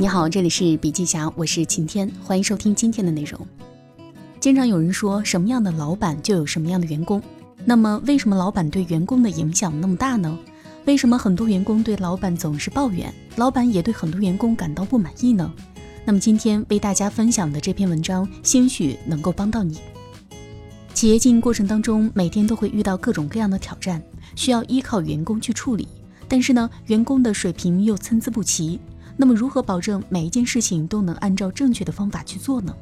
你好，这里是笔记侠，我是晴天，欢迎收听今天的内容。经常有人说，什么样的老板就有什么样的员工。那么，为什么老板对员工的影响那么大呢？为什么很多员工对老板总是抱怨，老板也对很多员工感到不满意呢？那么，今天为大家分享的这篇文章，兴许能够帮到你。企业经营过程当中，每天都会遇到各种各样的挑战，需要依靠员工去处理。但是呢，员工的水平又参差不齐。那么，如何保证每一件事情都能按照正确的方法去做呢？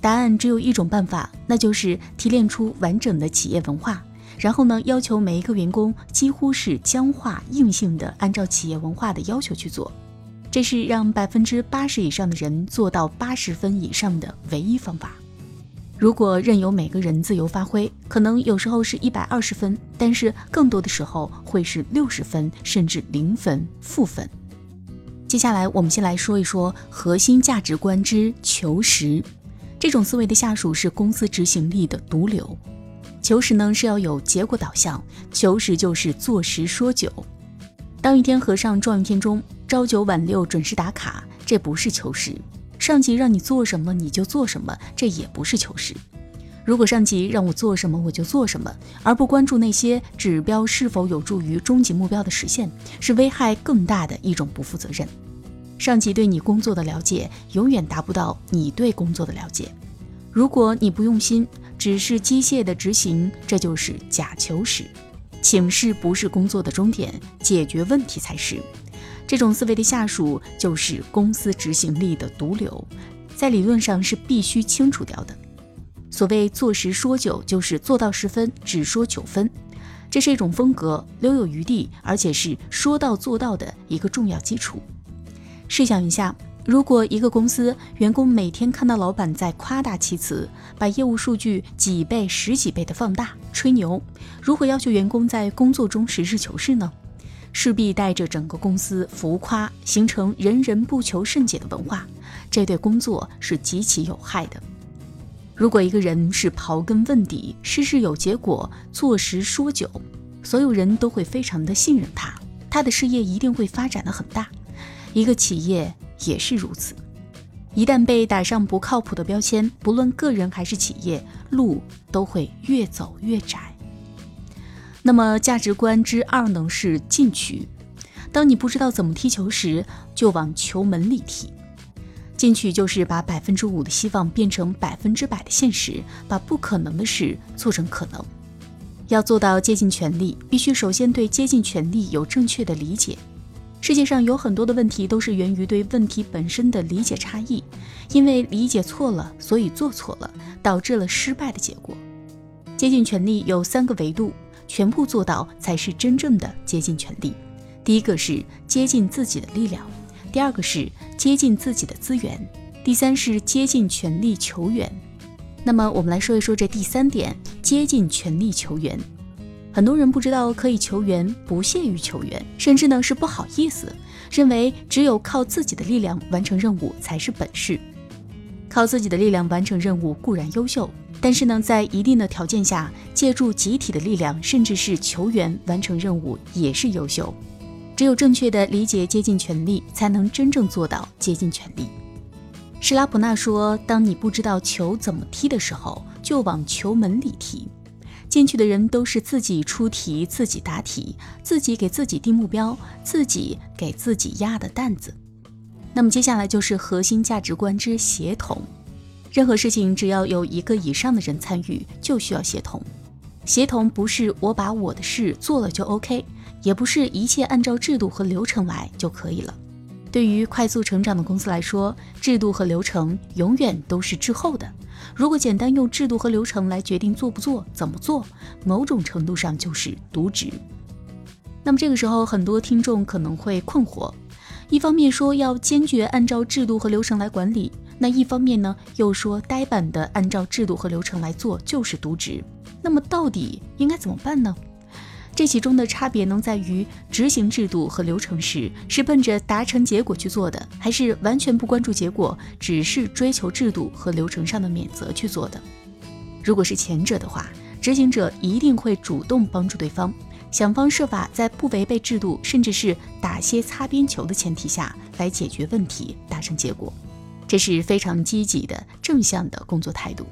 答案只有一种办法，那就是提炼出完整的企业文化，然后呢，要求每一个员工几乎是僵化硬性的按照企业文化的要求去做。这是让百分之八十以上的人做到八十分以上的唯一方法。如果任由每个人自由发挥，可能有时候是一百二十分，但是更多的时候会是六十分，甚至零分、负分。接下来，我们先来说一说核心价值观之求实。这种思维的下属是公司执行力的毒瘤。求实呢是要有结果导向，求实就是做实说九。当一天和尚撞一天钟，朝九晚六准时打卡，这不是求实。上级让你做什么你就做什么，这也不是求实。如果上级让我做什么我就做什么，而不关注那些指标是否有助于终极目标的实现，是危害更大的一种不负责任。上级对你工作的了解永远达不到你对工作的了解。如果你不用心，只是机械的执行，这就是假求实。请示不是工作的终点，解决问题才是。这种思维的下属就是公司执行力的毒瘤，在理论上是必须清除掉的。所谓坐实说九，就是做到十分只说九分，这是一种风格，留有余地，而且是说到做到的一个重要基础。试想一下，如果一个公司员工每天看到老板在夸大其词，把业务数据几倍、十几倍的放大吹牛，如何要求员工在工作中实事求是呢？势必带着整个公司浮夸，形成人人不求甚解的文化，这对工作是极其有害的。如果一个人是刨根问底、事事有结果、做实说久，所有人都会非常的信任他，他的事业一定会发展的很大。一个企业也是如此，一旦被打上不靠谱的标签，不论个人还是企业，路都会越走越窄。那么价值观之二呢？是进取。当你不知道怎么踢球时，就往球门里踢。进取就是把百分之五的希望变成百分之百的现实，把不可能的事做成可能。要做到接近权力，必须首先对接近权力有正确的理解。世界上有很多的问题都是源于对问题本身的理解差异，因为理解错了，所以做错了，导致了失败的结果。接近权力有三个维度，全部做到才是真正的接近权力。第一个是接近自己的力量。第二个是接近自己的资源，第三是接近权力球员。那么我们来说一说这第三点，接近权力球员。很多人不知道可以求援，不屑于求援，甚至呢是不好意思，认为只有靠自己的力量完成任务才是本事。靠自己的力量完成任务固然优秀，但是呢在一定的条件下，借助集体的力量，甚至是球员完成任务也是优秀。只有正确的理解接近权力，才能真正做到接近权力。施拉普纳说：“当你不知道球怎么踢的时候，就往球门里踢。进去的人都是自己出题、自己答题、自己给自己定目标、自己给自己压的担子。”那么接下来就是核心价值观之协同。任何事情只要有一个以上的人参与，就需要协同。协同不是我把我的事做了就 OK。也不是一切按照制度和流程来就可以了。对于快速成长的公司来说，制度和流程永远都是滞后的。如果简单用制度和流程来决定做不做、怎么做，某种程度上就是渎职。那么这个时候，很多听众可能会困惑：一方面说要坚决按照制度和流程来管理，那一方面呢又说呆板的按照制度和流程来做就是渎职。那么到底应该怎么办呢？这其中的差别能在于执行制度和流程时是奔着达成结果去做的，还是完全不关注结果，只是追求制度和流程上的免责去做的。如果是前者的话，执行者一定会主动帮助对方，想方设法在不违背制度，甚至是打些擦边球的前提下来解决问题，达成结果，这是非常积极的正向的工作态度。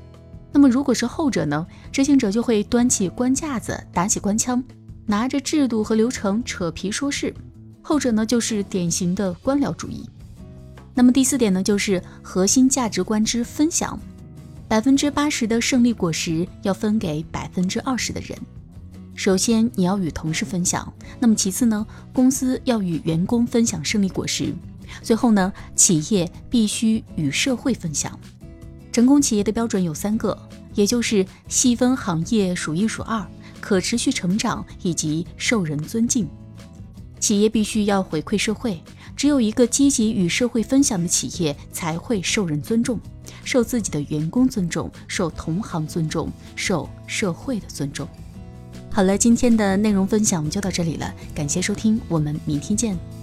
那么如果是后者呢？执行者就会端起官架子，打起官腔，拿着制度和流程扯皮说事。后者呢，就是典型的官僚主义。那么第四点呢，就是核心价值观之分享，百分之八十的胜利果实要分给百分之二十的人。首先你要与同事分享，那么其次呢，公司要与员工分享胜利果实，最后呢，企业必须与社会分享。成功企业的标准有三个，也就是细分行业数一数二、可持续成长以及受人尊敬。企业必须要回馈社会。只有一个积极与社会分享的企业，才会受人尊重，受自己的员工尊重，受同行尊重，受社会的尊重。好了，今天的内容分享就到这里了，感谢收听，我们明天见。